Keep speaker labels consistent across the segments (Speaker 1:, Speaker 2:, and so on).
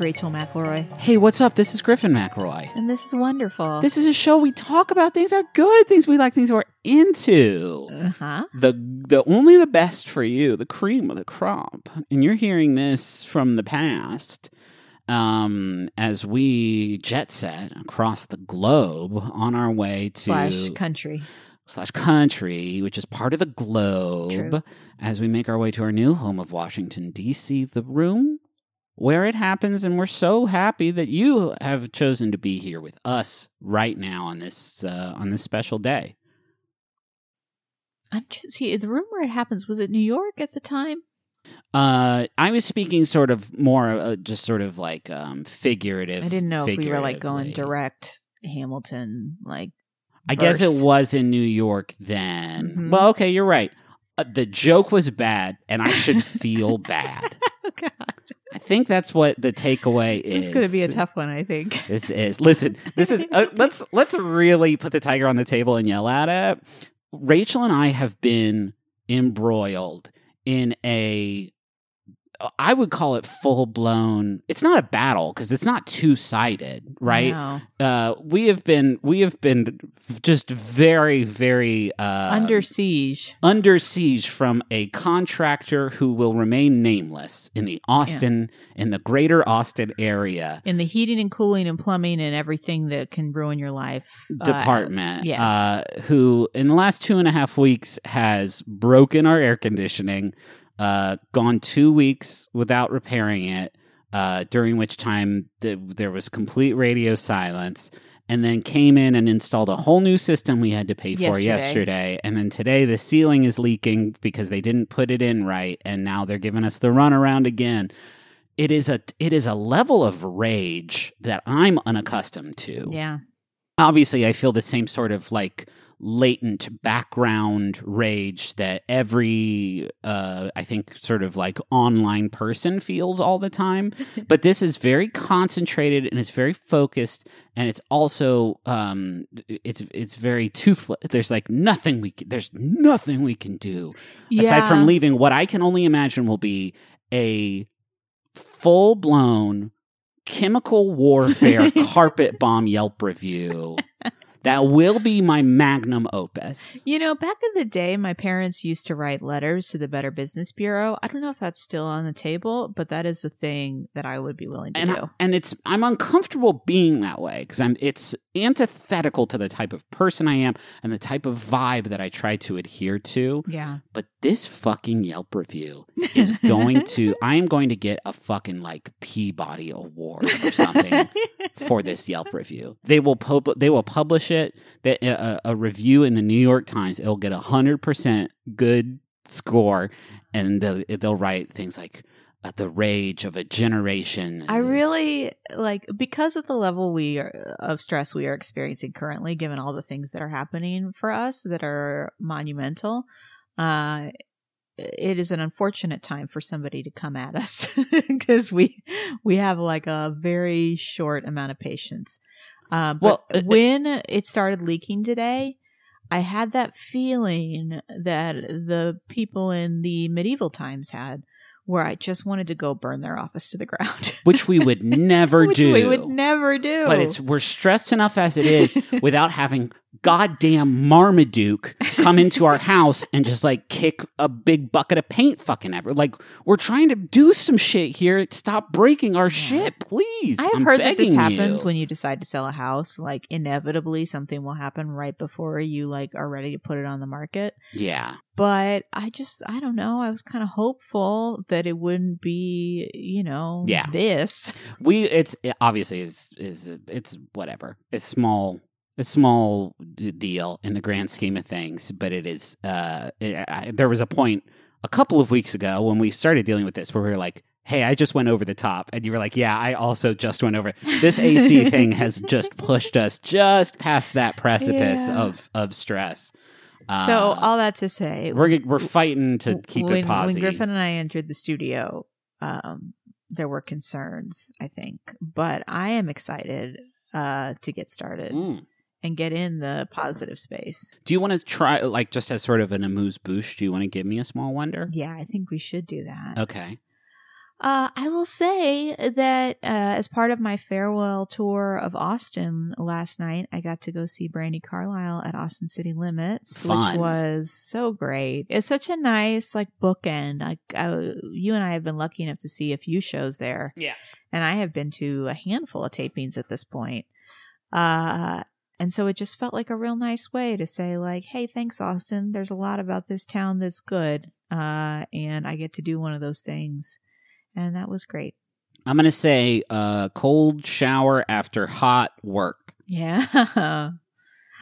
Speaker 1: is Rachel McElroy.
Speaker 2: Hey, what's up? This is Griffin McElroy.
Speaker 1: And this is wonderful.
Speaker 2: This is a show we talk about things that are good, things we like, things we're into.
Speaker 1: uh-huh.
Speaker 2: The the only the best for you, the cream of the crop. And you're hearing this from the past um, as we jet set across the globe on our way to
Speaker 1: Slash country.
Speaker 2: slash country, which is part of the globe,
Speaker 1: True.
Speaker 2: as we make our way to our new home of Washington, D.C., the room where it happens. And we're so happy that you have chosen to be here with us right now on this uh, on this special day.
Speaker 1: I'm just see the room where it happens. Was it New York at the time?
Speaker 2: Uh, I was speaking sort of more, uh, just sort of like um, figurative.
Speaker 1: I didn't know if we were like going direct Hamilton, like
Speaker 2: I guess it was in New York then.
Speaker 1: Mhm.
Speaker 2: Well, okay, you're right. Uh, the joke was bad, and I should feel bad.
Speaker 1: Oh God,
Speaker 2: think that's what the takeaway
Speaker 1: this
Speaker 2: is.
Speaker 1: This is going to be a tough one. I think.
Speaker 2: This is listen. This is uh, let's let's really put the tiger on the table and yell at it. Rachel and I have been embroiled in a. I would call it full blown. It's not a battle because it's not two sided, right?
Speaker 1: No.
Speaker 2: Uh, we have been we have been just very very uh,
Speaker 1: Under siege.
Speaker 2: under siege from a contractor who will remain nameless in the Austin in the greater Austin area
Speaker 1: in the heating and cooling and plumbing and everything that can ruin your life uh,
Speaker 2: department.
Speaker 1: yes.
Speaker 2: uh, who in the last two and a half weeks has broken our air conditioning, uh, gone two weeks without repairing it. Uh, during which time th- there was complete radio silence. And then came in and installed a whole new system we had to pay for
Speaker 1: Yesterday.
Speaker 2: yesterday. And then today the ceiling is leaking because they didn't put it in right, and now they're giving us the runaround again. It is a it is a level of rage that I'm unaccustomed to
Speaker 1: yeah.
Speaker 2: obviously i feel the same sort of like latent background rage that every uh i think sort of like online person feels all the time. But this is very concentrated and it's very focused and it's also um it's it's very toothless. There's like nothing we can, there's nothing we can do. Aside from leaving what i can only imagine will be a full blown chemical warfare carpet bomb Yelp review. That will be my magnum opus.
Speaker 1: You know, back in the day, my parents used to write letters to the Better Business Bureau. I don't know if that's still on the table, but that is the thing that I would be willing to
Speaker 2: And
Speaker 1: do.
Speaker 2: and it's I'm uncomfortable being that way because I'm it's antithetical to the type of person I am and the type of vibe that I try to adhere to.
Speaker 1: yeah.
Speaker 2: But this fucking Yelp review is going to I am going to get a fucking like Peabody award or something for this Yelp review. They will pub- they will publish it that a, a review in the New York Times. It'll get a hundred percent good score, and they'll they'll write things like uh, the rage of a generation.
Speaker 1: I really like because of the level we are, of stress we are experiencing currently, given all the things that are happening for us that are monumental. Uh, it is an unfortunate time for somebody to come at us because we we have like a very short amount of patience. Uh, but
Speaker 2: Well, uh,
Speaker 1: when it started leaking today, I had that feeling that the people in the medieval times had, where I just wanted to go burn their office to the ground.
Speaker 2: which we would never
Speaker 1: Which
Speaker 2: do.
Speaker 1: we would never do.
Speaker 2: but it's we're stressed enough as it is without having goddamn Marmaduke come into our house and just like kick a big bucket of paint fucking ever. Like we're trying to do some shit here. Stop breaking our shit, please.
Speaker 1: I have
Speaker 2: I'm
Speaker 1: heard that this happens
Speaker 2: you.
Speaker 1: when you decide to sell a house. Like inevitably, something will happen right before you like are ready to put it on the market.
Speaker 2: Yeah.
Speaker 1: But I just, I don't know. I was kind of hopeful that it wouldn't be, you know,
Speaker 2: Yeah.
Speaker 1: this.
Speaker 2: We it's it obviously is is it's whatever. It's small a small deal in the grand scheme of things, but it is. Uh, it, I, there was a point a couple of weeks ago when we started dealing with this where we were like, "Hey, I just went over the top," and you were like, "Yeah, I also just went over." This AC thing has just pushed us just past that precipice
Speaker 1: Yeah.
Speaker 2: of of stress. Uh,
Speaker 1: so all that to say,
Speaker 2: we're we're fighting to keep
Speaker 1: when,
Speaker 2: it positive.
Speaker 1: When Griffin and I entered the studio, um, there were concerns, I think, but I am excited uh, to get started
Speaker 2: Mm.
Speaker 1: And get in the positive space.
Speaker 2: Do you want to try, like, just as sort of an amuse bouche? Do you want to give me a small wonder?
Speaker 1: Yeah, I think we should do that.
Speaker 2: Okay.
Speaker 1: Uh, I will say that uh, as part of my farewell tour of Austin last night, I got to go see Brandi Carlile at Austin City Limits,
Speaker 2: Fun.
Speaker 1: which was so great. It's such a nice like bookend. Like I, you and I have been lucky enough to see a few shows there.
Speaker 2: Yeah.
Speaker 1: and I have been to a handful of tapings at this point. Uh, and so it just felt like a real nice way to say like, "Hey, thanks, Austin. There's a lot about this town that's good, uh, and I get to do one of those things." and that was great.
Speaker 2: I'm gonna say uh, cold shower after hot work.
Speaker 1: Yeah.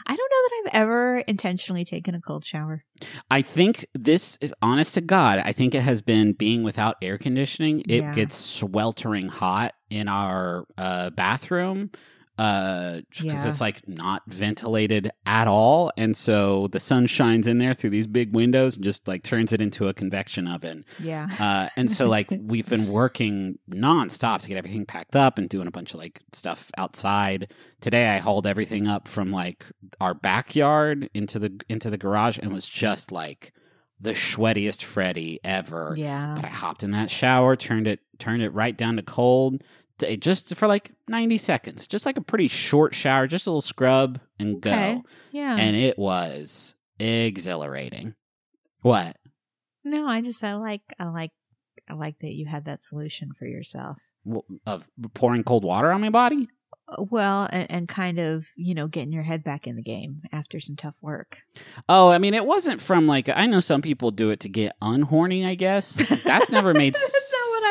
Speaker 1: I don't know that I've ever intentionally taken a cold shower.
Speaker 2: I think this, honest to God, I think it has been being without air conditioning. It
Speaker 1: Yeah.
Speaker 2: gets sweltering hot in our uh, bathroom uh because
Speaker 1: Yeah.
Speaker 2: it's like not ventilated at all and so the sun shines in there through these big windows and just like turns it into a convection oven
Speaker 1: Yeah.
Speaker 2: uh, and so like we've been working nonstop to get everything packed up and doing a bunch of like stuff outside. Today I hauled everything up from like our backyard into the into the garage and was just like the sweatiest Freddy ever.
Speaker 1: yeah.
Speaker 2: But I hopped in that shower, turned it turned it right down to cold, just for like ninety seconds, just like a pretty short shower, just a little scrub and
Speaker 1: Okay.
Speaker 2: go,
Speaker 1: Yeah.
Speaker 2: and it was exhilarating. What?
Speaker 1: no, I just I like I like I like that you had that solution for yourself.
Speaker 2: w- of pouring cold water on my body.
Speaker 1: Uh, Well, and, and kind of, you know, getting your head back in the game after some tough work.
Speaker 2: Oh, I mean, it wasn't from like I know some people do it to get unhorny. I guess that's never made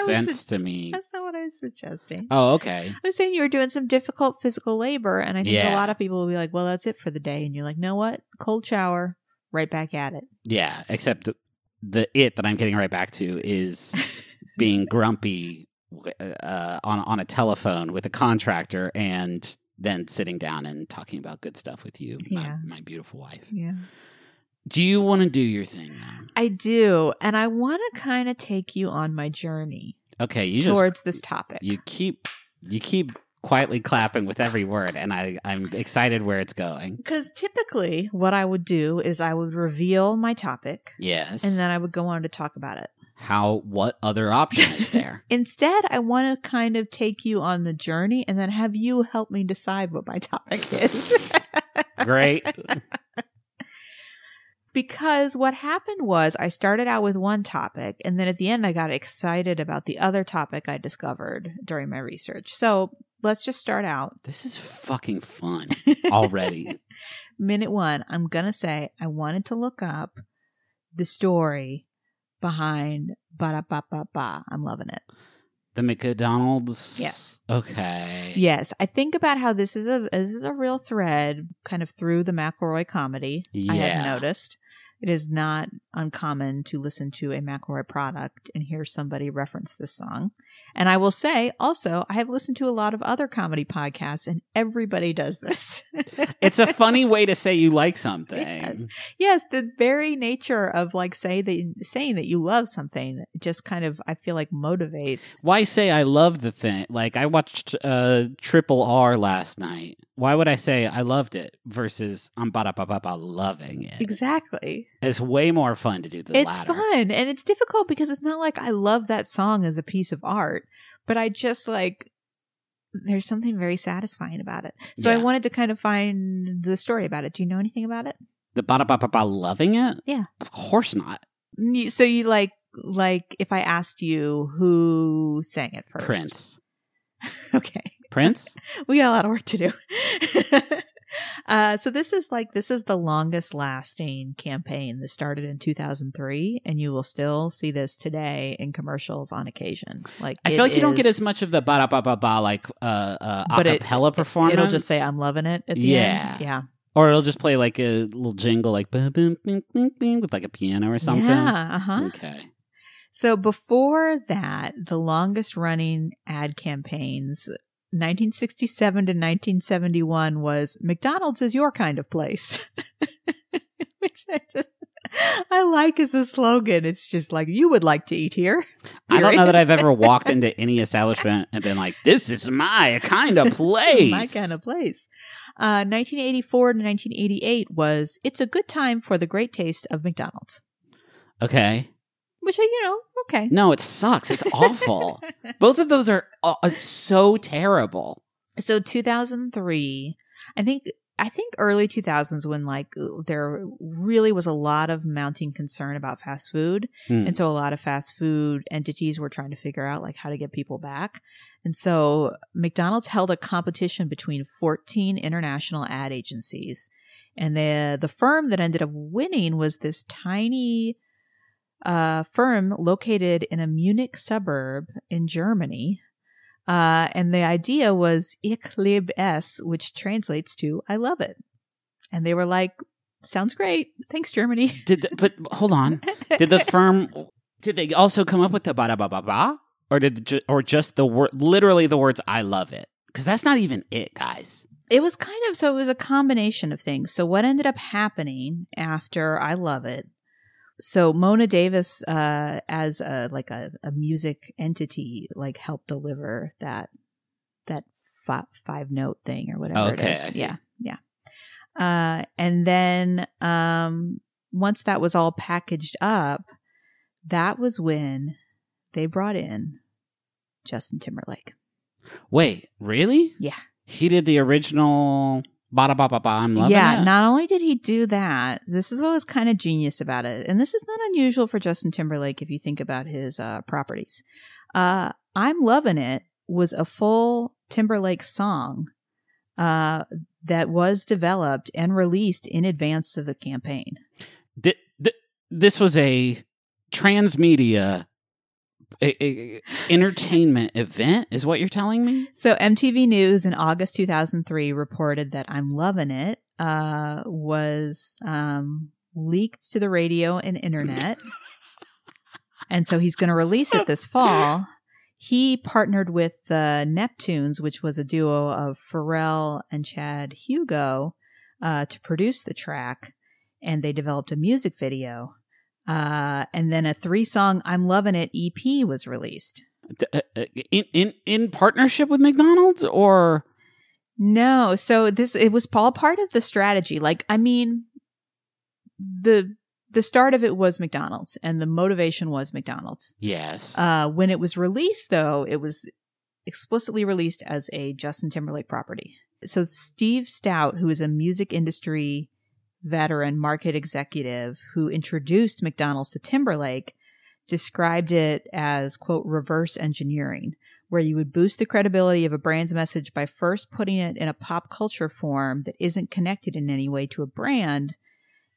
Speaker 1: That's not what I was
Speaker 2: sense to me.
Speaker 1: That's not what I was suggesting.
Speaker 2: Oh, okay.
Speaker 1: I was saying you were doing some difficult physical labor, and I think
Speaker 2: Yeah.
Speaker 1: a lot of people will be like, "Well, that's it for the day," and you're like, "No, what? Cold shower, right back at it."
Speaker 2: Yeah, except the, the it that I'm getting right back to is being grumpy uh, on on a telephone with a contractor and then sitting down and talking about good stuff with you,
Speaker 1: Yeah.
Speaker 2: my, my beautiful wife.
Speaker 1: Yeah,
Speaker 2: Do you want to do your thing now?
Speaker 1: I do, and I want to kind of take you on my journey
Speaker 2: Okay, you just
Speaker 1: towards this topic.
Speaker 2: you keep you keep quietly clapping with every word, and I I'm excited where it's going.
Speaker 1: Because typically, what I would do is I would reveal my topic,
Speaker 2: Yes,
Speaker 1: and then I would go on to talk about it.
Speaker 2: how what other option is there?
Speaker 1: Instead, I want to kind of take you on the journey, and then have you help me decide what my topic is.
Speaker 2: Great.
Speaker 1: because what happened was I started out with one topic and then at the end I got excited about the other topic I discovered during my research. So let's just start out.
Speaker 2: This is fucking fun already.
Speaker 1: Minute one, I'm going to say I wanted to look up the story behind ba da ba ba ba. I'm loving it.
Speaker 2: The McDonald's.
Speaker 1: Yes.
Speaker 2: Okay.
Speaker 1: Yes, I think about how this is a this is a real thread kind of through the McElroy comedy. I
Speaker 2: Yeah.
Speaker 1: have noticed it is not uncommon to listen to a McElroy product and hear somebody reference this song. And I will say also, I have listened to a lot of other comedy podcasts, and everybody does this.
Speaker 2: It's a funny way to say you like something.
Speaker 1: Yes. yes, the very nature of like say that saying that you love something just kind of I feel like motivates.
Speaker 2: Why say I love the thing? Like I watched uh Triple R last night. Why would I say I loved it versus I'm ba da ba ba ba loving it?
Speaker 1: Exactly.
Speaker 2: It's way more fun to do the
Speaker 1: it's
Speaker 2: latter.
Speaker 1: fun and it's difficult because it's not like I love that song as a piece of art, but I just like there's something very satisfying about it. So I wanted to kind of find the story about it. Do you know anything about it?
Speaker 2: The ba da ba ba ba loving it?
Speaker 1: Yeah.
Speaker 2: Of course not.
Speaker 1: So you like like if I asked you who sang it first?
Speaker 2: Prince.
Speaker 1: Okay.
Speaker 2: Prince?
Speaker 1: we got a lot of work to do. uh, so this is like this is the longest lasting campaign. This started in 2003, and you will still see this today in commercials on occasion. Like
Speaker 2: I feel like you don't get as much of the ba ba ba ba like uh uh
Speaker 1: But it-
Speaker 2: acapella performance.
Speaker 1: It'll just say "I'm loving it" at the
Speaker 2: Yeah.
Speaker 1: end. Yeah,
Speaker 2: or it'll just play like a little jingle like boom boom boom boom boom with like a piano or something.
Speaker 1: Yeah, uh huh.
Speaker 2: Okay.
Speaker 1: So before that, the longest running ad campaigns, 1967 to 1971, was McDonald's is your kind of place. Which I just, I like as a slogan. It's just like, you would like to eat here.
Speaker 2: I don't know that I've ever walked into any establishment and been like, "This is my kind of place."
Speaker 1: My kind of place. Uh, 1984 to 1988 was It's a Good Time for the Great Taste of McDonald's.
Speaker 2: Okay.
Speaker 1: Which you know, okay.
Speaker 2: No, it sucks. It's awful. Both of those are uh, so terrible.
Speaker 1: So 2003, I think I think early 2000s when like there really was a lot of mounting concern about fast food
Speaker 2: Hmm.
Speaker 1: and so a lot of fast food entities were trying to figure out like how to get people back. And so McDonald's held a competition between 14 international ad agencies. And the the firm that ended up winning was this tiny uh, firm located in a Munich suburb in Germany. Uh, and the idea was Ich liebe es, which translates to I love it. And they were like, sounds great. Thanks, Germany.
Speaker 2: Did the, but hold on. Did the firm did they also come up with the ba da ba ba ba or did ju- or just the word literally the words I love it? Cuz that's not even it, guys.
Speaker 1: It was kind of so it was a combination of things. So what ended up happening after I love it? So Mona Davis, uh, as a like a, a music entity, like helped deliver that that five, five note thing or whatever
Speaker 2: Okay,
Speaker 1: it is. Yeah, yeah. Uh, and then um, once that was all packaged up, that was when they brought in Justin Timberlake.
Speaker 2: Wait, really?
Speaker 1: Yeah.
Speaker 2: He did the original ba da ba ba ba I'm loving it.
Speaker 1: yeah,
Speaker 2: it.
Speaker 1: not only did he do that, this is what was kind of genius about it. And this is not unusual for Justin Timberlake if you think about his uh, properties. Uh, I'm Loving It was a full Timberlake song uh, that was developed and released in advance of the campaign.
Speaker 2: Th- th- this was a transmedia a, a- entertainment event is what you're telling me?
Speaker 1: So MTV News in August 2003 reported that I'm Loving It uh, was um, leaked to the radio and internet. and so he's going to release it this fall. He partnered with the Neptunes, which was a duo of Pharrell and Chad Hugo, uh, to produce the track. And they developed a music video. Uh, and then a three song I'm Loving It EP was released.
Speaker 2: Uh, uh, In in in partnership with McDonald's or
Speaker 1: No, so this it was all part of the strategy. Like, I mean, the the start of it was McDonald's, and the motivation was McDonald's.
Speaker 2: yes.
Speaker 1: Uh, when it was released, though, it was explicitly released as a Justin Timberlake property. So Steve Stoute, who is a music industry veteran market executive who introduced McDonald's to Timberlake, described it as quote reverse engineering where you would boost the credibility of a brand's message by first putting it in a pop culture form that isn't connected in any way to a brand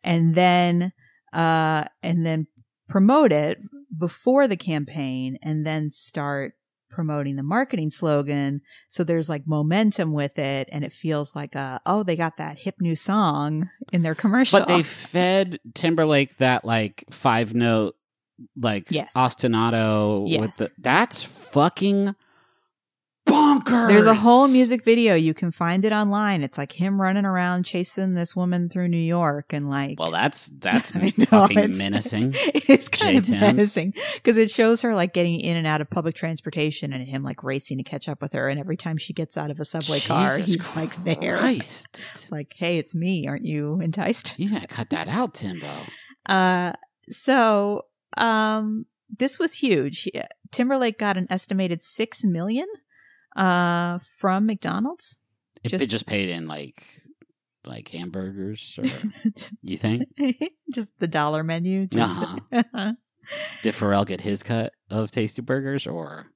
Speaker 1: and then uh and then promote it before the campaign and then start promoting the marketing slogan so there's like momentum with it and it feels like a oh they got that hip new song in their commercial
Speaker 2: But they fed Timberlake that like five note, like
Speaker 1: Yes.
Speaker 2: ostinato with
Speaker 1: Yes.
Speaker 2: the. That's fucking bonkers.
Speaker 1: There's a whole music video. You can find it online. It's like him running around chasing this woman through New York and like.
Speaker 2: Well, that's that's
Speaker 1: know,
Speaker 2: fucking menacing.
Speaker 1: It is kind
Speaker 2: J.
Speaker 1: of menacing because it shows her like getting in and out of public transportation and him like racing to catch up with her. And every time she gets out of a subway car,
Speaker 2: Jesus
Speaker 1: he's like there.
Speaker 2: Christ.
Speaker 1: Like, hey, it's me. Aren't you enticed?
Speaker 2: You gotta cut that out, Timbo.
Speaker 1: Uh, so um, this was huge. Timberlake got an estimated six million uh from McDonald's.
Speaker 2: It,
Speaker 1: Just-
Speaker 2: it just paid in like like hamburgers, or you think?
Speaker 1: just the dollar menu. Just
Speaker 2: Uh-huh. Did Pharrell get his cut of Tasty Burgers, or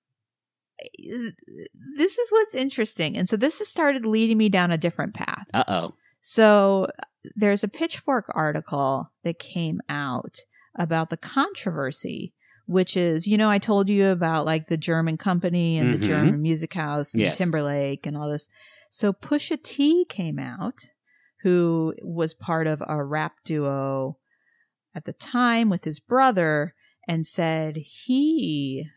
Speaker 1: this is what's interesting, and so this has started leading me down a different path.
Speaker 2: uh oh,
Speaker 1: So there's a Pitchfork article that came out about the controversy, which is, you know, I told you about like the German company and
Speaker 2: Mhm.
Speaker 1: the German music house and
Speaker 2: Yes.
Speaker 1: Timberlake and all this. So Pusha T came out, who was part of a rap duo at the time with his brother, and said he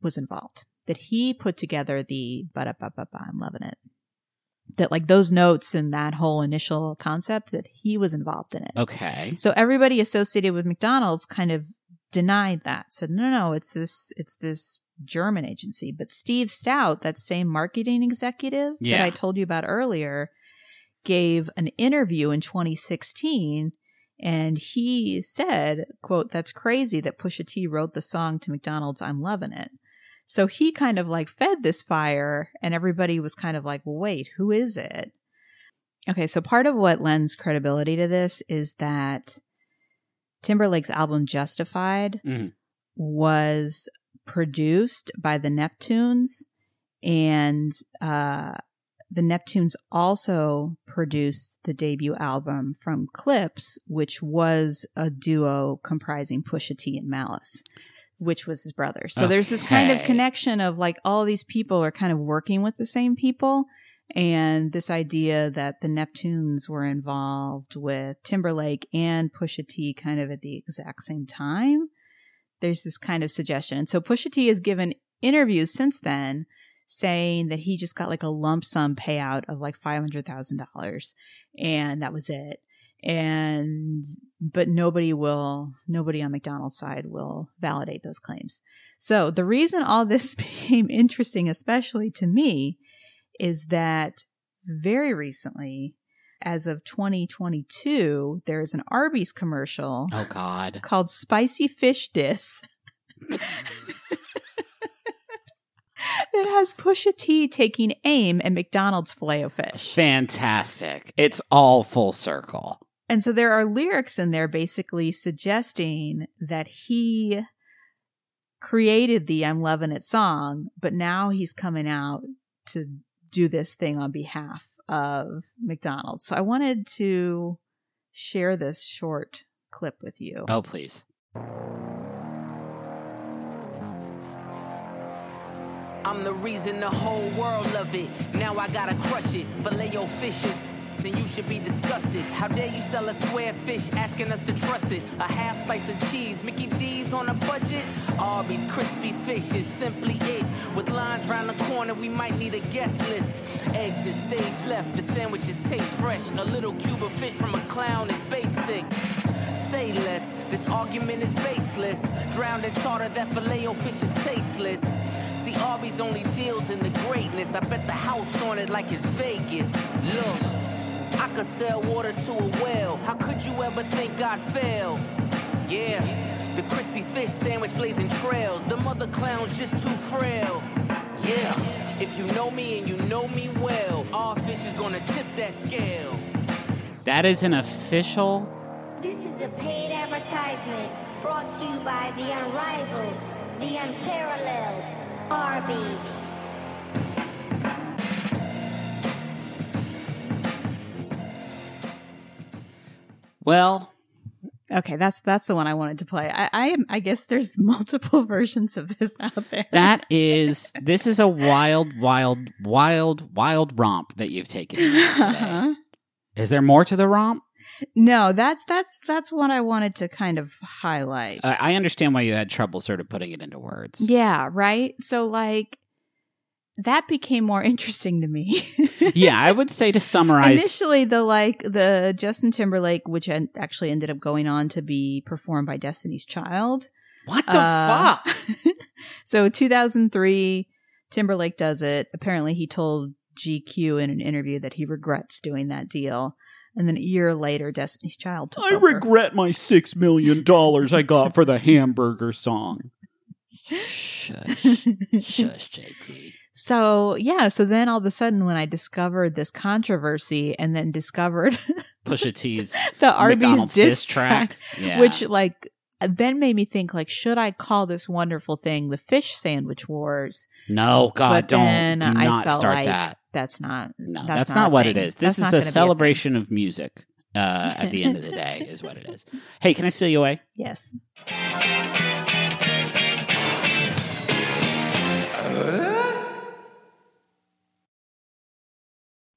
Speaker 1: was involved, that he put together the ba da ba ba ba, I'm loving it that like those notes and that whole initial concept that he was involved in it.
Speaker 2: okay.
Speaker 1: So everybody associated with McDonald's kind of denied that. Said no, no, it's this, it's this German agency. But Steve Stoute, that same marketing executive
Speaker 2: Yeah.
Speaker 1: that I told you about earlier, gave an interview in 2016 And he said, quote, that's crazy that Pusha T wrote the song to McDonald's I'm Loving It. So he kind of like fed this fire and everybody was kind of like, well, wait, who is it? Okay, so part of what lends credibility to this is that Timberlake's album Justified
Speaker 2: Mhm.
Speaker 1: was produced by the Neptunes and uh the Neptunes also produced the debut album from Clipse, which was a duo comprising Pusha T and Malice, which was his brother. So there's this kind of connection of like all these people are kind of working with the same people. And this idea that the Neptunes were involved with Timberlake and Pusha T kind of at the exact same time. There's this kind of suggestion. So Pusha T has given interviews since then saying that he just got like a lump sum payout of like $500,000 and that was it. And, but nobody will, nobody on McDonald's side will validate those claims. So the reason all this became interesting, especially to me, is that very recently, as of 2022, there's an Arby's commercial
Speaker 2: Oh God.
Speaker 1: called Spicy Fish Diss. it has Pusha T taking aim at McDonald's filet fish.
Speaker 2: Fantastic. It's all full circle.
Speaker 1: And so there are lyrics in there basically suggesting that he created the I'm Loving It song, but now he's coming out to do this thing on behalf of McDonald's. So I wanted to share this short clip with you.
Speaker 2: Oh please.
Speaker 3: I'm the reason the whole world love it. Now I gotta crush it. Filet your fishes. Then you should be disgusted. How dare you sell a square fish, asking us to trust it? A half slice of cheese, Mickey D's on a budget. Arby's crispy fish is simply it. With lines round the corner, we might need a guest list. Is stage left, the sandwiches taste fresh. A little cube of fish from a clown is basic. Say less, this argument is baseless. Drowned in tartar, that filet fish is tasteless. See, Arby's only deals in the greatness. I bet the house on it like it's Vegas. Look, I could sell water to a whale. How could you ever think I'd fail? Yeah, the crispy fish sandwich blazing trails. The mother clown's just too frail. Yeah, if you know me and you know me well, our fish is gonna tip that scale.
Speaker 2: That is an official
Speaker 4: This is a paid advertisement brought to you by the unrivaled, the unparalleled Arby's.
Speaker 2: Well,
Speaker 1: Okay, that's that's the one I wanted to play. I, I am. I guess there's multiple versions of this out there.
Speaker 2: that is this is a wild, wild, wild, wild romp that you've taken today.
Speaker 1: Uh-huh.
Speaker 2: Is there more to the romp?
Speaker 1: no, that's that's that's what I wanted to kind of highlight.
Speaker 2: I I understand why you had trouble sort of putting it into words.
Speaker 1: yeah, right. So like that became more interesting to me.
Speaker 2: yeah, I would say to summarize
Speaker 1: Initially, the like the Justin Timberlake, which en- actually ended up going on to be performed by Destiny's Child.
Speaker 2: What the
Speaker 1: Uh,
Speaker 2: fuck?
Speaker 1: so 2003, Timberlake does it. Apparently, he told GQ in an interview that he regrets doing that deal. And then a year later, Destiny's Child took
Speaker 2: I
Speaker 1: over.
Speaker 2: regret my six million dollars I got for the hamburger song. Shush, shush, JT.
Speaker 1: So yeah, so then all of a sudden, when I discovered this controversy, and then discovered
Speaker 2: Pusha T's
Speaker 1: the Arby's diss track,
Speaker 2: Yeah.
Speaker 1: which like then made me think like, should I call this wonderful thing the fish sandwich wars?
Speaker 2: no, God,
Speaker 1: But
Speaker 2: don't do
Speaker 1: I
Speaker 2: not start
Speaker 1: like
Speaker 2: that.
Speaker 1: That's not.
Speaker 2: No,
Speaker 1: that's,
Speaker 2: that's,
Speaker 1: not,
Speaker 2: not, what it is. This
Speaker 1: That's
Speaker 2: is a celebration of music. Uh, at the end of the day, is what it is. Hey, can I steal you away?
Speaker 1: Yes.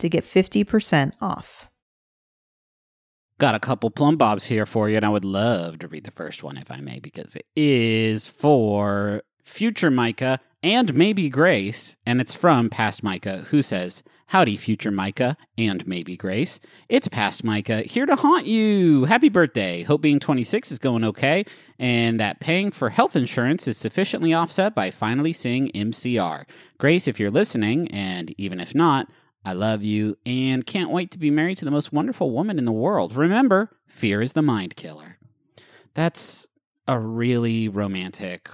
Speaker 5: to get 50% off.
Speaker 2: Got a couple plum bobs here for you, and I would love to read the first one if I may, because it is for future Micah and maybe Grace, and it's from past Micah, who says, Howdy, future Micah and maybe Grace. It's past Micah here to haunt you. Happy birthday. Hope being 26 is going okay, and that paying for health insurance is sufficiently offset by finally seeing MCR. Grace, if you're listening, and even if not, I love you and can't wait to be married to the most wonderful woman in the world. Remember, fear is the mind killer. That's a really romantic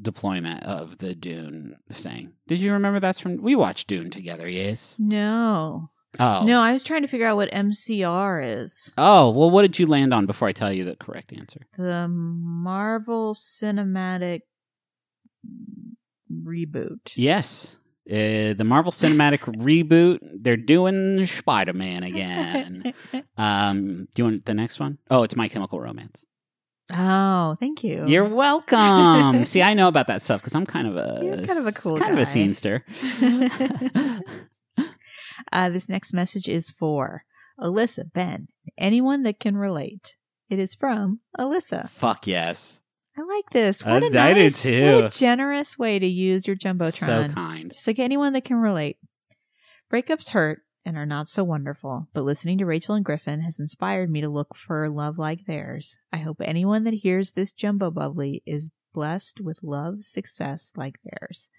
Speaker 2: deployment of the Dune thing. Did you remember that's from we watched Dune together, yes?
Speaker 1: No.
Speaker 2: Oh.
Speaker 1: No, I was trying to figure out what MCR is.
Speaker 2: Oh, well what did you land on before I tell you the correct answer?
Speaker 1: The Marvel Cinematic reboot.
Speaker 2: Yes. Uh, the Marvel Cinematic reboot, they're doing Spider Man again. um, do you want the next one? Oh, it's My Chemical Romance.
Speaker 1: Oh, thank you.
Speaker 2: You're welcome. See, I know about that stuff because I'm kind of a
Speaker 1: You're kind of a cool
Speaker 2: kind of a
Speaker 1: guy.
Speaker 2: scenester.
Speaker 1: uh, this next message is for Alyssa, Ben, anyone that can relate. It is from Alyssa.
Speaker 2: Fuck yes,
Speaker 1: I like this. What a
Speaker 2: I-
Speaker 1: nice, what a generous way to use your jumbotron.
Speaker 2: so kind.
Speaker 1: Just like anyone that can relate. Breakups hurt and are not so wonderful, but listening to Rachel and Griffin has inspired me to look for love like theirs. I hope anyone that hears this jumbo bubbly is blessed with love success like theirs.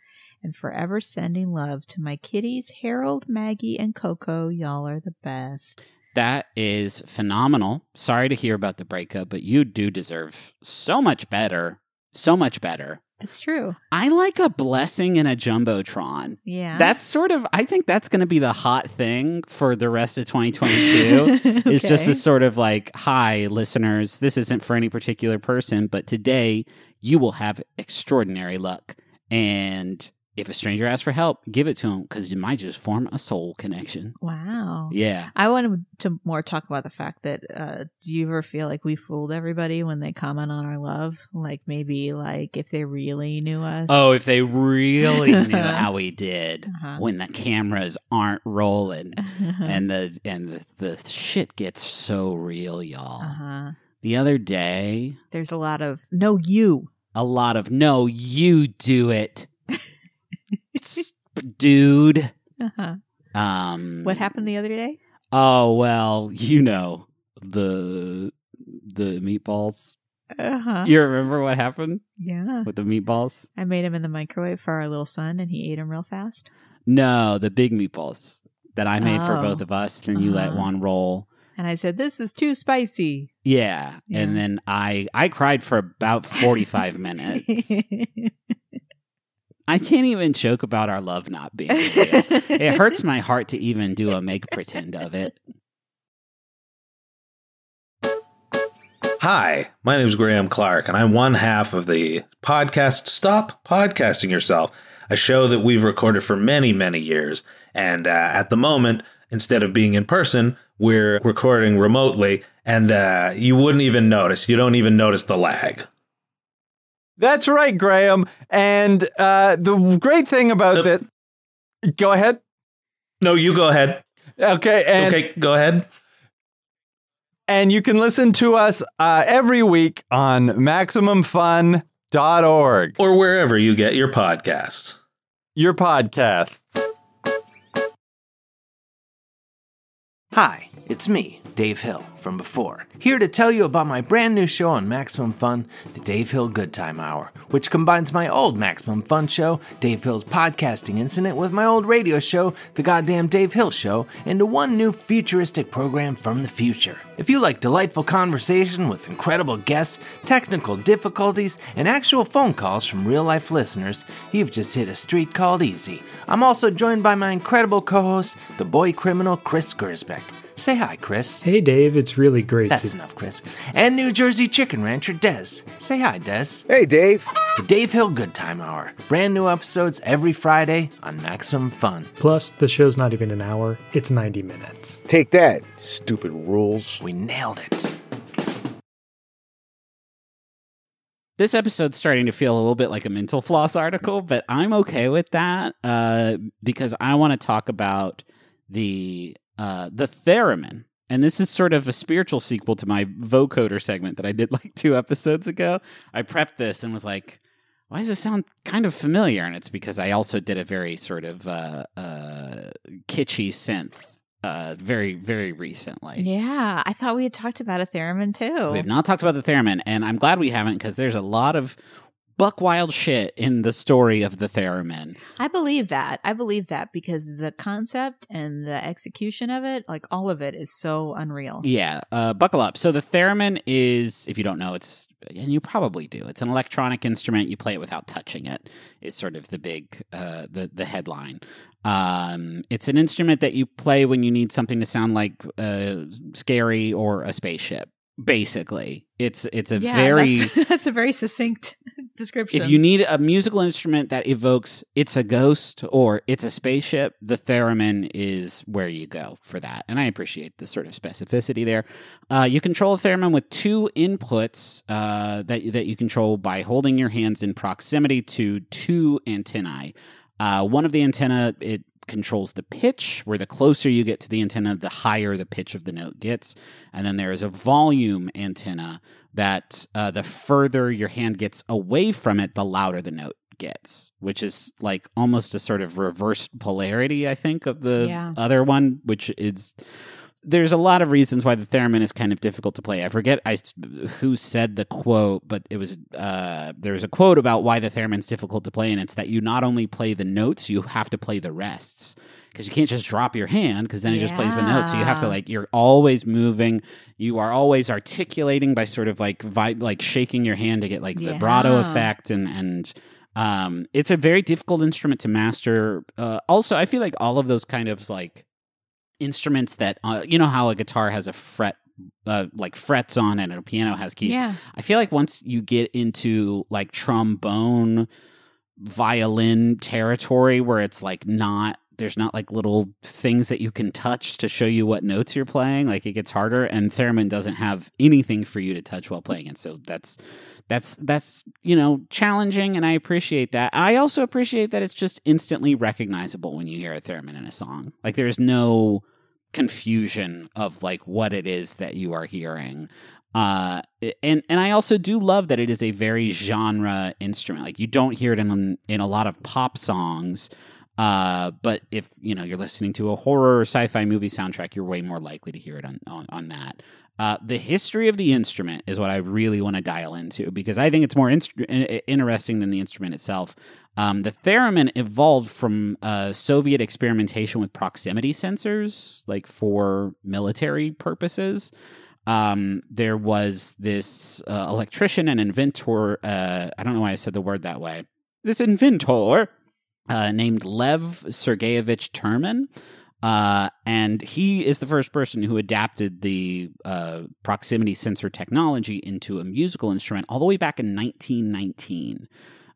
Speaker 1: And forever sending love to my kitties, Harold, Maggie, and Coco. Y'all are the best.
Speaker 2: That is phenomenal. Sorry to hear about the breakup, but you do deserve so much better. So much better.
Speaker 1: It's true.
Speaker 2: I like a blessing in a jumbotron.
Speaker 1: Yeah.
Speaker 2: That's sort of. I think that's going to be the hot thing for the rest of 2022. It's just
Speaker 1: Okay.
Speaker 2: a sort of like, hi, listeners. This isn't for any particular person, but today you will have extraordinary luck. And if a stranger asks for help, give it to them because you might just form a soul connection.
Speaker 1: Wow.
Speaker 2: Yeah.
Speaker 1: I wanted to more talk about the fact that uh, do you ever feel like we fooled everybody when they comment on our love? Like maybe like if they really knew us.
Speaker 2: Oh, if they really knew how we did
Speaker 1: Uh-huh.
Speaker 2: when the cameras aren't rolling and the and the, the shit gets so real, y'all.
Speaker 1: uh-huh.
Speaker 2: The other day,
Speaker 1: There's a lot of no you.
Speaker 2: a lot of no, you do it, dude.
Speaker 1: Uh-huh.
Speaker 2: Um,
Speaker 1: What happened the other day?
Speaker 2: Oh well, you know the the meatballs.
Speaker 1: Uh-huh.
Speaker 2: You remember what happened
Speaker 1: Yeah.
Speaker 2: with the meatballs?
Speaker 1: I made them in the microwave for our little son and he ate them real fast.
Speaker 2: No, the big meatballs that I made for
Speaker 1: Oh.
Speaker 2: both of us. And you let
Speaker 1: Uh-huh.
Speaker 2: one roll.
Speaker 1: And I said, This is too spicy.
Speaker 2: Yeah.
Speaker 1: Yeah.
Speaker 2: And then I I cried for about 45 minutes. I can't even joke about our love not being real. It hurts my heart to even do a make pretend of it.
Speaker 6: Hi, my name is Graham Clark, and I'm one half of the podcast Stop Podcasting Yourself, a show that we've recorded for many, many years. And uh, at the moment, instead of being in person, we're recording remotely, and uh, you wouldn't even notice. You don't even notice the lag.
Speaker 7: That's right, Graham. And uh, the great thing about
Speaker 6: The-
Speaker 7: this. Go ahead.
Speaker 6: No, you go ahead.
Speaker 7: Okay. And,
Speaker 6: okay, go ahead.
Speaker 7: and you can listen to us uh, every week on MaximumFun.org,
Speaker 6: Or wherever you get your podcasts.
Speaker 7: your podcasts.
Speaker 3: Hi, it's me, Dave Hill from before, here to tell you about my brand new show on Maximum Fun, the Dave Hill Good Time Hour, which combines my old Maximum Fun show, Dave Hill's podcasting incident, with my old radio show, The Goddamn Dave Hill Show, into one new futuristic program from the future. If you like delightful conversation with incredible guests, technical difficulties, and actual phone calls from real life listeners, you've just hit a street called easy. I'm also joined by my incredible co host, the boy criminal Chris Gersbeck. Say hi, Chris.
Speaker 8: Hey Dave, it's really great
Speaker 3: That's
Speaker 8: to
Speaker 3: enough, Chris. And New Jersey chicken rancher Des. Say hi, Des.
Speaker 9: Hey, Dave.
Speaker 3: The Dave Hill Good Time Hour. Brand new episodes every Friday on Maximum Fun.
Speaker 8: Plus, the show's not even an hour, it's 90 minutes.
Speaker 9: Take that, stupid rules.
Speaker 3: We nailed it.
Speaker 2: This episode's starting to feel a little bit like a mental floss article, but I'm okay with that uh, because I want to talk about the uh, the theremin. And this is sort of a spiritual sequel to my vocoder segment that I did like two episodes ago. I prepped this and was like, why does this sound kind of familiar? And it's because I also did a very sort of uh, uh, kitschy synth uh, very, very recently.
Speaker 1: Yeah. I thought we had talked about a theremin too.
Speaker 2: We have not talked about the theremin, and I'm glad we haven't because there's a lot of buck wild shit in the story of the theremin.
Speaker 1: I believe that. I believe that because the concept and the execution of it, like all of it, is so unreal.
Speaker 2: Yeah, uh, buckle up. So the theremin is, if you don't know, it's and you probably do. It's an electronic instrument. You play it without touching it. Is sort of the big uh, the the headline. Um, it's an instrument that you play when you need something to sound like uh, scary or a spaceship. Basically, it's it's a
Speaker 1: yeah,
Speaker 2: very
Speaker 1: that's, that's a very succinct description.
Speaker 2: If you need a musical instrument that evokes it's a ghost or it's a spaceship, the theremin is where you go for that. And I appreciate the sort of specificity there. Uh, you control a theremin with two inputs uh, that that you control by holding your hands in proximity to two antennae. Uh, one of the antenna it controls the pitch, where the closer you get to the antenna, the higher the pitch of the note gets. And then there is a volume antenna that uh, the further your hand gets away from it, the louder the note gets, which is like almost a sort of reverse polarity, I think, of the
Speaker 1: Yeah.
Speaker 2: other one, which is. There's a lot of reasons why the theremin is kind of difficult to play. I forget I, who said the quote, but it was uh, there was a quote about why the theremin's difficult to play, and it's that you not only play the notes, you have to play the rests because you can't just drop your hand because then it just plays the notes. So you have to like you're always moving. You are always articulating by sort of like vibe, like shaking your hand to get like vibrato
Speaker 1: Yeah.
Speaker 2: effect and and um, it's a very difficult instrument to master. Uh, also, I feel like all of those kind of like instruments that uh, you know how a guitar has a fret. Uh, like frets on it, and a piano has keys.
Speaker 1: yeah,
Speaker 2: I feel like once you get into like trombone, violin territory where it's like not there's not like little things that you can touch to show you what notes you're playing like it gets harder and theremin doesn't have anything for you to touch while playing it so that's that's that's you know challenging and i appreciate that. I also appreciate that it's just instantly recognizable when you hear a theremin in a song. Like there's no confusion of like what it is that you are hearing. Uh and and i also do love that it is a very genre instrument. Like you don't hear it in in a lot of pop songs uh but if you know you're listening to a horror or sci-fi movie soundtrack you're way more likely to hear it on on, on that Uh, the history of the instrument is what I really want to dial into because I think it's more instru- i- interesting than the instrument itself. Um, the theremin evolved from uh, Soviet experimentation with proximity sensors, like for military purposes. Um, there was this uh, electrician and inventor. Uh, I don't know why I said the word that way. This inventor uh, named Lev Sergeyevich Terman. Uh, and he is the first person who adapted the uh, proximity sensor technology into a musical instrument all the way back in 1919.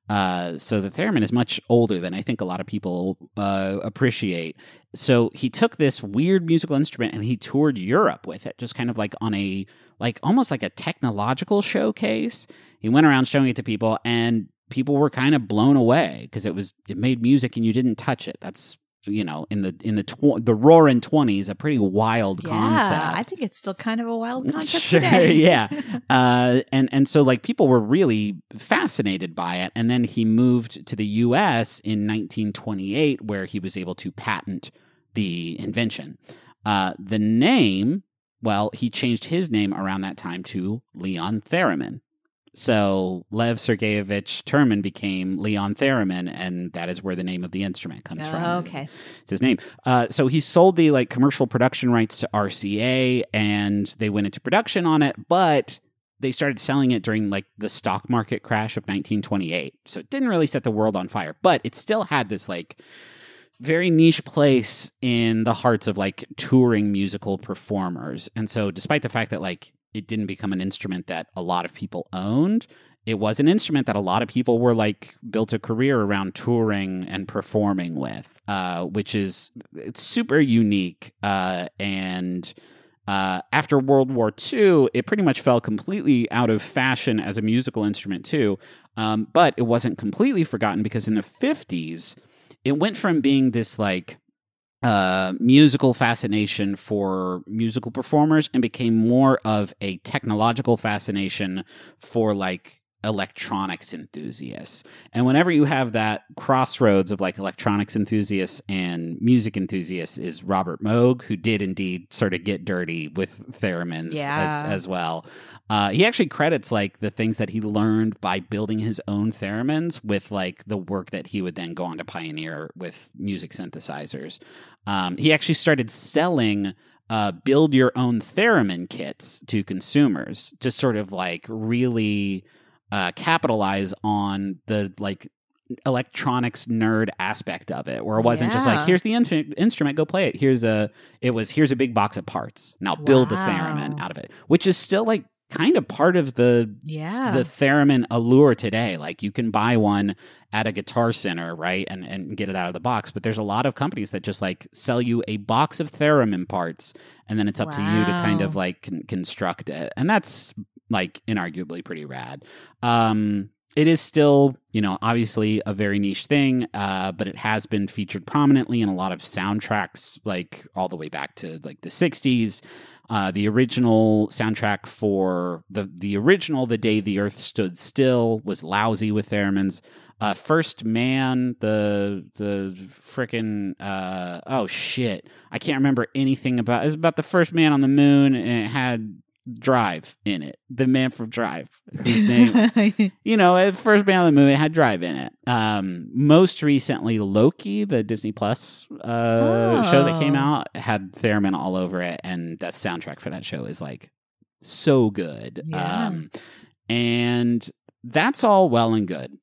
Speaker 2: Uh, so the theremin is much older than I think a lot of people uh, appreciate. So he took this weird musical instrument and he toured Europe with it, just kind of like on a like almost like a technological showcase. He went around showing it to people, and people were kind of blown away because it was it made music and you didn't touch it. That's you know in the in the tw- the roaring twenties, a pretty wild
Speaker 1: Yeah,
Speaker 2: concept.
Speaker 1: I think it's still kind of a wild concept
Speaker 2: Sure,
Speaker 1: today.
Speaker 2: yeah. Uh, and and so like people were really fascinated by it, and then he moved to the U.S. in 1928, where he was able to patent the invention. Uh, the name, well, he changed his name around that time to Leon Theremin. So Lev Sergeyevich Terman became Leon Theremin, and that is where the name of the instrument comes from.
Speaker 1: Oh,
Speaker 2: is-
Speaker 1: okay.
Speaker 2: it's his name. Uh, so he sold the like commercial production rights to RCA, and they went into production on it, but they started selling it during like the stock market crash of 1928. So it didn't really set the world on fire, but it still had this like very niche place in the hearts of like touring musical performers. And so despite the fact that like it didn't become an instrument that a lot of people owned, it was an instrument that a lot of people were like built a career around touring and performing with, uh, which is it's super unique. Uh, and uh, after World War II, it pretty much fell completely out of fashion as a musical instrument too. Um, but it wasn't completely forgotten because in the 50s, it went from being this like uh, musical fascination for musical performers and became more of a technological fascination for like electronics enthusiasts. And whenever you have that crossroads of like electronics enthusiasts and music enthusiasts is Robert Moog, who did indeed sort of get dirty with theremins
Speaker 1: Yeah.
Speaker 2: as, as well. Uh, he actually credits like the things that he learned by building his own theremins with like the work that he would then go on to pioneer with music synthesizers. Um, he actually started selling uh, build your own theremin kits to consumers to sort of like really uh, capitalize on the like electronics nerd aspect of it where it wasn't just like here's the in- instrument go play it. Here's a it was here's a big box of parts. Now build the theremin out of it which is still like kind of part of the
Speaker 1: Yeah.
Speaker 2: the theremin allure today. Like you can buy one at a guitar center right and and get it out of the box but there's a lot of companies that just like sell you a box of theremin parts and then it's up to you to kind of like con- construct it and that's like inarguably pretty rad um it is still you know obviously a very niche thing uh but it has been featured prominently in a lot of soundtracks like all the way back to like the 60s uh, the original soundtrack for the the original "The Day the Earth Stood Still" was lousy with theremins. Uh, First Man, the the frickin' uh, oh shit, I can't remember anything about. It It's about the first man on the moon, and it had Drive in it. The man from Drive, his name you know, at First Man on the movie had Drive in it. Um, most recently, Loki, the Disney Plus uh, show that came
Speaker 1: Oh.
Speaker 2: out, had theremin all over it, and that soundtrack for that show is like so good.
Speaker 1: Yeah.
Speaker 2: Um, and that's all well and good.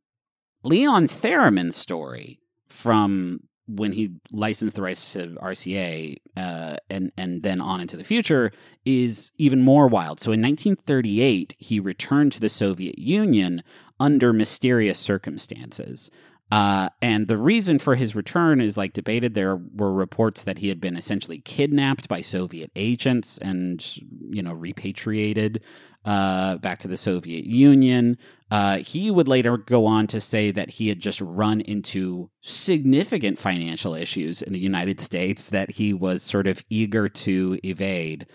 Speaker 2: Leon Theremin's story from when he licensed the rights to RCA uh, and and then on into the future is even more wild. So in 1938, he returned to the Soviet Union under mysterious circumstances. Uh, and the reason for his return is like debated. There were reports that he had been essentially kidnapped by Soviet agents and, you know, repatriated uh, back to the Soviet Union. Uh, he would later go on to say that he had just run into significant financial issues in the United States that he was sort of eager to evade.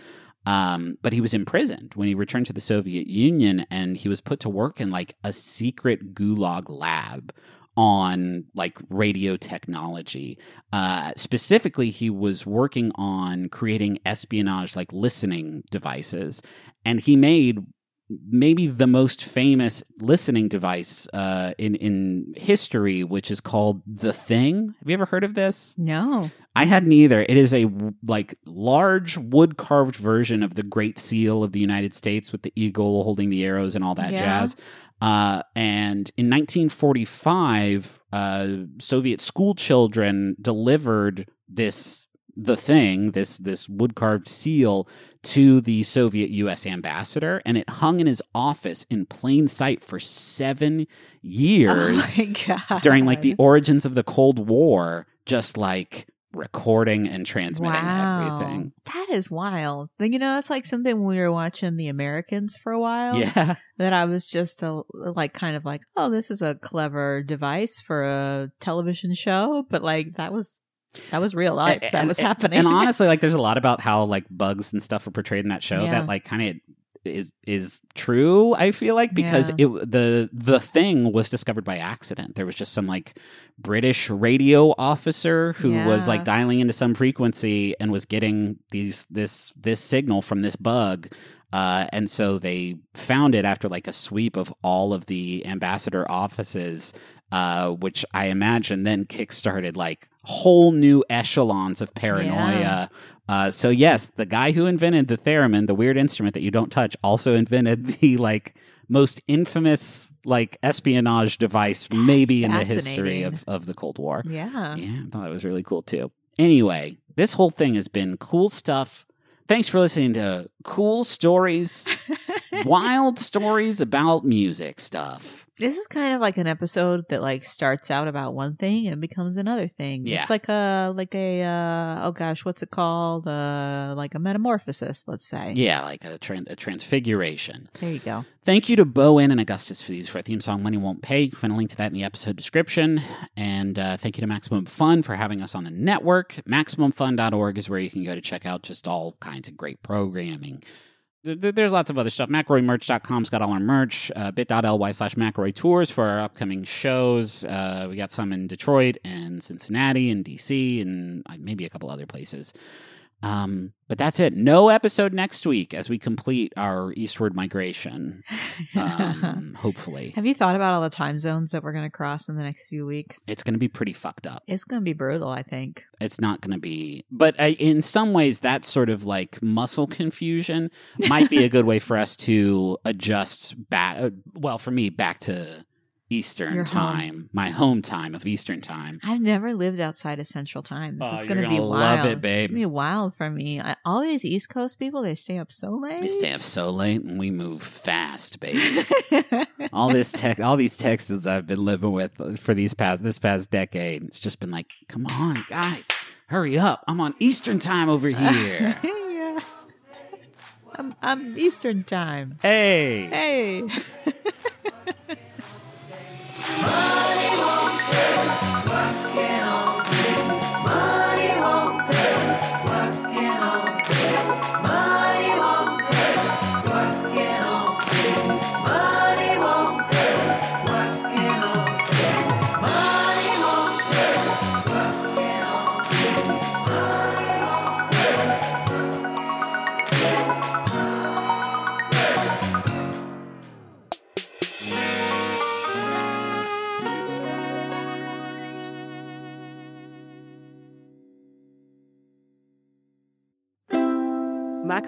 Speaker 2: Um, but he was imprisoned when he returned to the Soviet Union and he was put to work in like a secret gulag lab on like radio technology. Uh, specifically, he was working on creating espionage, like listening devices, and he made maybe the most famous listening device uh, in in history, which is called the Thing. Have you ever heard of this?
Speaker 1: No.
Speaker 2: I hadn't either. It is a like large wood carved version of the Great Seal of the United States with the eagle holding the arrows and all that
Speaker 1: Yeah.
Speaker 2: jazz. Uh, and in 1945, uh, Soviet school children delivered this the thing this this wood carved seal to the Soviet U.S. ambassador, and it hung in his office in plain sight for seven years
Speaker 1: Oh my god.
Speaker 2: during like the origins of the Cold War, just like recording and transmitting
Speaker 1: wow.
Speaker 2: everything.
Speaker 1: That is wild. Then, You know, that's like something when we were watching The Americans for a while.
Speaker 2: Yeah.
Speaker 1: That I was just a, like, kind of like, oh, this is a clever device for a television show. But like, that was, that was real life. that
Speaker 2: And-
Speaker 1: was happening.
Speaker 2: And honestly, like there's a lot about how like bugs and stuff are portrayed in that show
Speaker 1: Yeah.
Speaker 2: that like kind of is is true. I feel like because
Speaker 1: Yeah.
Speaker 2: it the the thing was discovered by accident. There was just some like British radio officer who was like dialing into some frequency and was getting these this this signal from this bug. Uh, and so they found it after like a sweep of all of the ambassador offices, uh, which I imagine then kickstarted like whole new echelons of paranoia.
Speaker 1: Yeah.
Speaker 2: Uh, so yes, the guy who invented the theremin, the weird instrument that you don't touch, also invented the like most infamous like espionage device maybe in the history of, of the Cold War.
Speaker 1: yeah.
Speaker 2: Yeah, I thought that was really cool too. Anyway, this whole thing has been cool stuff. Thanks for listening to cool stories, wild stories about music stuff.
Speaker 1: This is kind of like an episode that like starts out about one thing and becomes another thing.
Speaker 2: Yeah.
Speaker 1: It's like a like a uh oh gosh, what's it called? Uh like a metamorphosis, let's say.
Speaker 2: Yeah, like a, tran- a transfiguration.
Speaker 1: There you go.
Speaker 2: Thank you to bo en and Augustus for these for our theme song Money Won't Pay. You can find a link to that in the episode description. And uh, thank you to Maximum Fun for having us on the network. MaximumFun.org is where you can go to check out just all kinds of great programming. There- there- There's lots of other stuff. McElroyMerch.com's got all our merch. Uh, bit.ly slash McElroy Tours for our upcoming shows. Uh, we got some in Detroit and Cincinnati and DC and uh, maybe a couple other places. Um, but that's it. No episode next week as we complete our eastward migration. Um, hopefully,
Speaker 1: Have you thought about all the time zones that we're going to cross in the next few weeks?
Speaker 2: it's going to be pretty fucked up.
Speaker 1: It's going to be brutal, I think.
Speaker 2: It's not going to be, but I, in some ways, that sort of like muscle confusion might be a good way for us to adjust back. uh, Well, for me, back to Eastern
Speaker 1: Your home.
Speaker 2: time, my home time of Eastern time.
Speaker 1: I've never lived outside of Central Time. This
Speaker 2: Oh,
Speaker 1: is going to be
Speaker 2: gonna
Speaker 1: wild.
Speaker 2: love it, babe.
Speaker 1: It's going to be wild for me. I, all these East Coast people, they stay up so late.
Speaker 2: We stay up so late and we move fast, baby. all this tech, all these Texans I've been living with for these past this past decade. It's just been like, come on, guys, hurry up! I'm on Eastern time over here.
Speaker 1: yeah. I'm, I'm Eastern Time.
Speaker 2: hey,
Speaker 1: Hey. Bye.